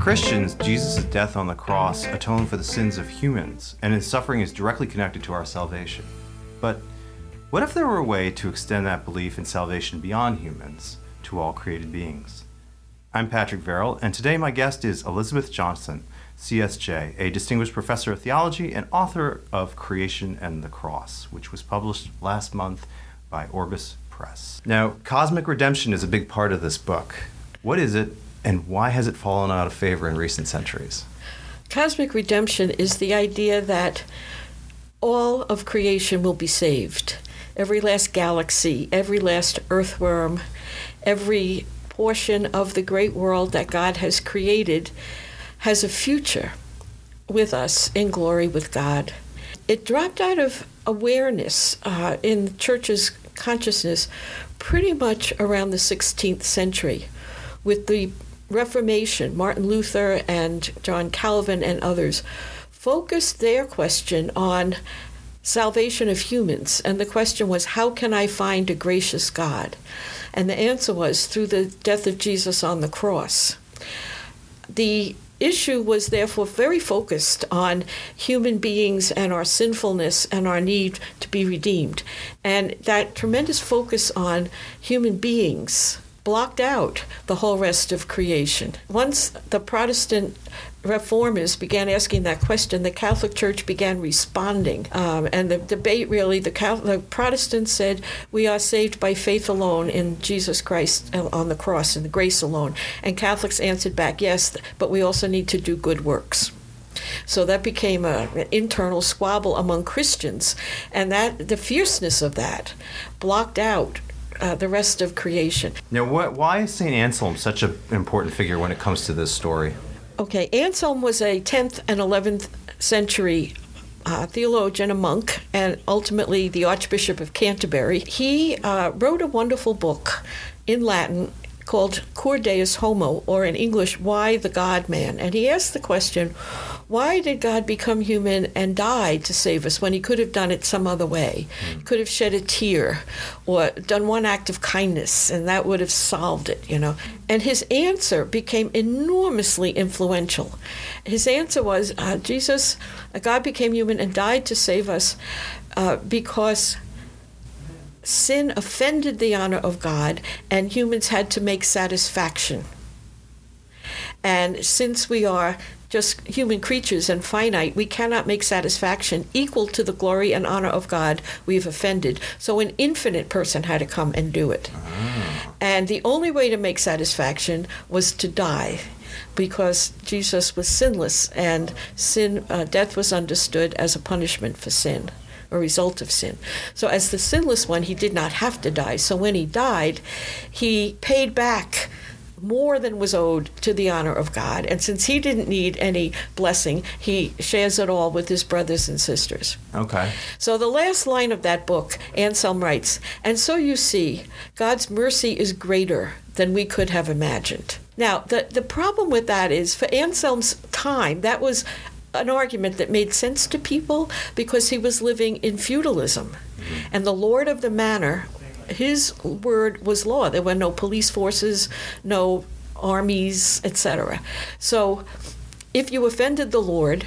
Christians, Jesus' death on the cross atoned for the sins of humans, and his suffering is directly connected to our salvation. But what if there were a way to extend that belief in salvation beyond humans to all created beings? I'm Patrick Verel, and today my guest is Elizabeth Johnson, CSJ, a distinguished professor of theology and author of Creation and the Cross, which was published last month by Orbis Press. Now, cosmic redemption is a big part of this book. What is it, and why has it fallen out of favor in recent centuries? Cosmic redemption is the idea that all of creation will be saved. Every last galaxy, every last earthworm, every portion of the great world that God has created has a future with us in glory with God. It dropped out of awareness uh, in the church's consciousness pretty much around the 16th century with the Reformation, Martin Luther and John Calvin and others focused their question on salvation of humans. And the question was, how can I find a gracious God? And the answer was through the death of Jesus on the cross. The issue was therefore very focused on human beings and our sinfulness and our need to be redeemed. And that tremendous focus on human beings blocked out the whole rest of creation. Once the Protestant reformers began asking that question, the Catholic Church began responding. Um, and the debate really, the, Catholic, the Protestants said, We are saved by faith alone in Jesus Christ on the cross and the grace alone. And Catholics answered back, Yes, but we also need to do good works. So that became a, an internal squabble among Christians, and that the fierceness of that blocked out uh, the rest of creation. Now, what, why is St. Anselm such an important figure when it comes to this story? Okay, Anselm was a 10th and 11th century uh, theologian, a monk, and ultimately the Archbishop of Canterbury. He uh, wrote a wonderful book in Latin called Cur Deus Homo, or in English, Why the God Man. And he asked the question, why did God become human and die to save us when he could have done it some other way? He hmm. could have shed a tear or done one act of kindness, and that would have solved it, you know. And his answer became enormously influential. His answer was uh, Jesus, uh, God became human and died to save us uh, because sin offended the honor of God, and humans had to make satisfaction. And since we are just human creatures and finite, we cannot make satisfaction equal to the glory and honor of God we've offended. So an infinite person had to come and do it. Ah. And the only way to make satisfaction was to die because Jesus was sinless and sin uh, death was understood as a punishment for sin a result of sin. So, as the sinless one, he did not have to die. So, when he died, he paid back more than was owed to the honor of God. And since he didn't need any blessing, he shares it all with his brothers and sisters. Okay. So the last line of that book, Anselm writes, And so you see, God's mercy is greater than we could have imagined. Now, the, the problem with that is for Anselm's time, that was an argument that made sense to people because he was living in feudalism. Mm-hmm. And the lord of the manor, his word was law. There were no police forces, no armies, etc. So if you offended the lord,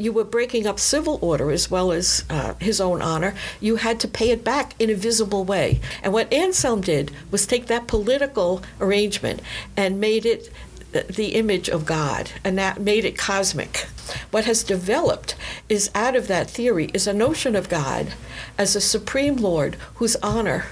you were breaking up civil order as well as uh, his own honor. You had to pay it back in a visible way. And what Anselm did was take that political arrangement and made it the image of God, and that made it cosmic. What has developed is out of that theory is a notion of God as a supreme Lord whose honor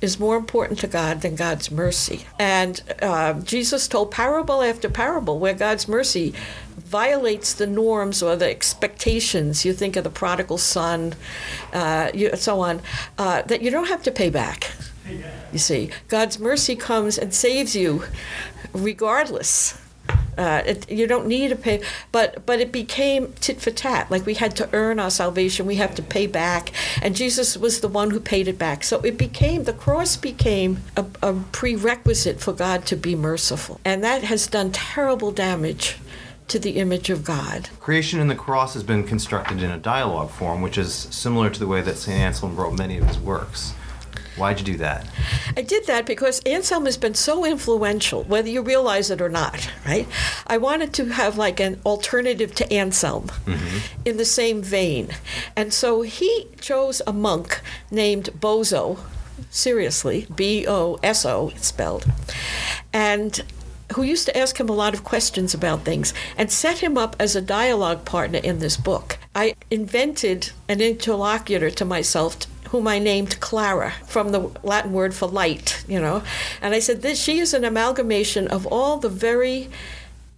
is more important to God than God's mercy. And uh, Jesus told parable after parable where God's mercy violates the norms or the expectations. You think of the prodigal son, uh, you, so on, uh, that you don't have to pay back. You see, God's mercy comes and saves you regardless. Uh, it, you don't need to pay, but but it became tit for tat. Like we had to earn our salvation, we have to pay back, and Jesus was the one who paid it back. So it became the cross became a, a prerequisite for God to be merciful, and that has done terrible damage to the image of God. Creation in the cross has been constructed in a dialogue form, which is similar to the way that St. Anselm wrote many of his works. Why'd you do that? I did that because Anselm has been so influential, whether you realize it or not, right? I wanted to have like an alternative to Anselm mm-hmm. in the same vein. And so he chose a monk named Boso, seriously, B O S O, it's spelled, and who used to ask him a lot of questions about things and set him up as a dialogue partner in this book. I invented an interlocutor to myself whom I named Clara from the Latin word for light, you know. And I said this she is an amalgamation of all the very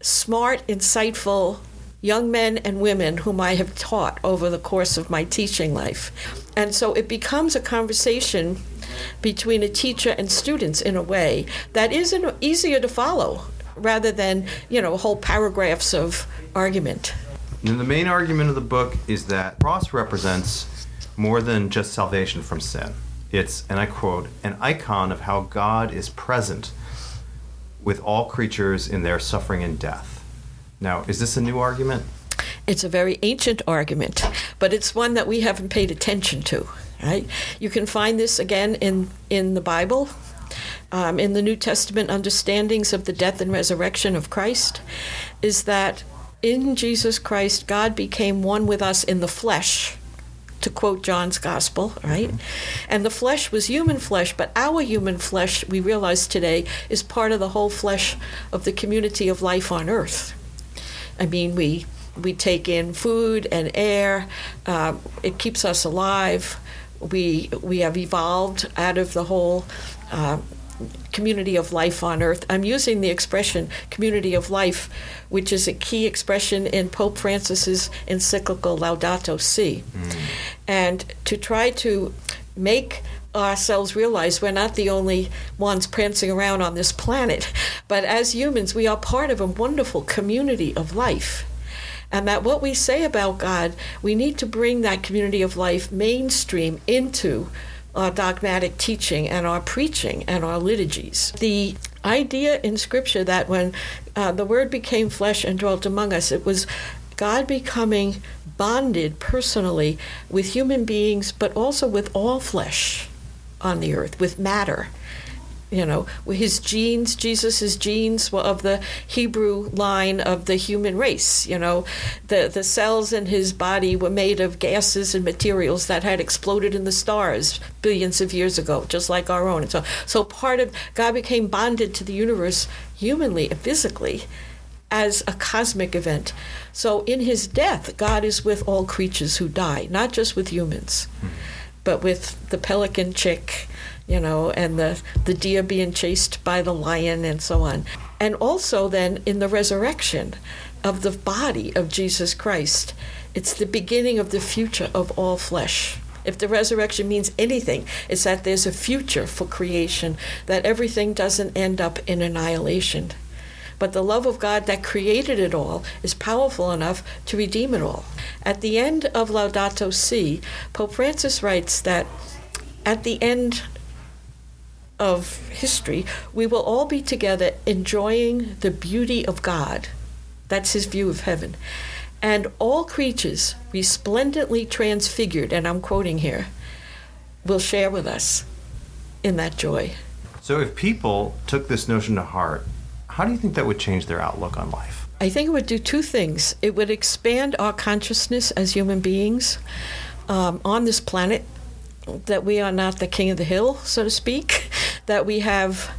smart, insightful young men and women whom I have taught over the course of my teaching life. And so it becomes a conversation between a teacher and students in a way that isn't easier to follow rather than, you know, whole paragraphs of argument. And the main argument of the book is that cross represents more than just salvation from sin. It's, and I quote, an icon of how God is present with all creatures in their suffering and death. Now, is this a new argument? It's a very ancient argument, but it's one that we haven't paid attention to. Right? You can find this again in in the Bible, um, in the New Testament understandings of the death and resurrection of Christ, is that in Jesus Christ God became one with us in the flesh to quote John's gospel, right? Mm-hmm. And the flesh was human flesh, but our human flesh, we realize today, is part of the whole flesh of the community of life on earth. I mean, we we take in food and air. Uh, it keeps us alive. We we have evolved out of the whole. Uh, community of life on earth. I'm using the expression community of life, which is a key expression in Pope Francis's encyclical Laudato Si. Mm. And to try to make ourselves realize we're not the only ones prancing around on this planet, but as humans, we are part of a wonderful community of life. And that what we say about God, we need to bring that community of life mainstream into our dogmatic teaching and our preaching and our liturgies. The idea in Scripture that when uh, the Word became flesh and dwelt among us, it was God becoming bonded personally with human beings, but also with all flesh on the earth, with matter you know, his genes, Jesus' genes were of the Hebrew line of the human race. You know, the, the cells in his body were made of gases and materials that had exploded in the stars billions of years ago, just like our own. And so, so part of God became bonded to the universe humanly and physically as a cosmic event. So in his death, God is with all creatures who die, not just with humans, but with the pelican chick you know, and the, the deer being chased by the lion and so on. And also, then, in the resurrection of the body of Jesus Christ, it's the beginning of the future of all flesh. If the resurrection means anything, it's that there's a future for creation, that everything doesn't end up in annihilation. But the love of God that created it all is powerful enough to redeem it all. At the end of Laudato Si, Pope Francis writes that at the end of history, we will all be together enjoying the beauty of God. That's his view of heaven. And all creatures, resplendently transfigured, and I'm quoting here, will share with us in that joy. So, if people took this notion to heart, how do you think that would change their outlook on life? I think it would do two things. It would expand our consciousness as human beings um, on this planet that we are not the king of the hill, so to speak, that we have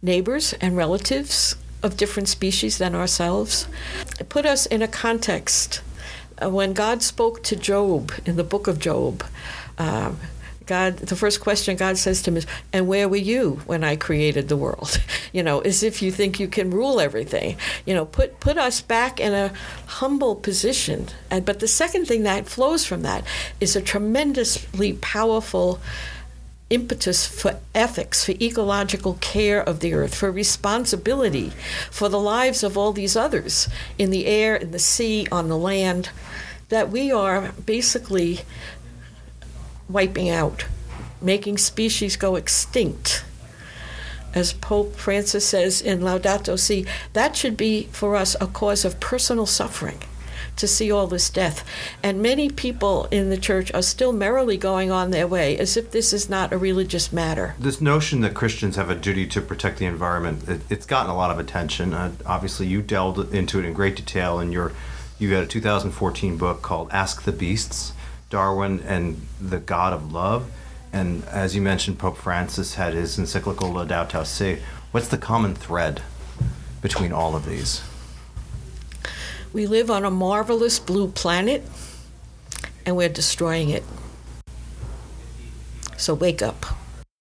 neighbors and relatives of different species than ourselves. It put us in a context. Uh, when God spoke to Job in the book of Job, um, God, the first question God says to him is, "And where were you when I created the world?" You know, as if you think you can rule everything. You know, put put us back in a humble position. And but the second thing that flows from that is a tremendously powerful impetus for ethics, for ecological care of the earth, for responsibility for the lives of all these others in the air, in the sea, on the land, that we are basically wiping out, making species go extinct. As Pope Francis says in Laudato Si, that should be for us a cause of personal suffering to see all this death. And many people in the church are still merrily going on their way as if this is not a religious matter. This notion that Christians have a duty to protect the environment, it, it's gotten a lot of attention. Uh, obviously, you delved into it in great detail in your you had a 2014 book called Ask the Beasts Darwin and the God of Love. And as you mentioned, Pope Francis had his encyclical Laudato Si. What's the common thread between all of these? We live on a marvelous blue planet and we're destroying it. So wake up.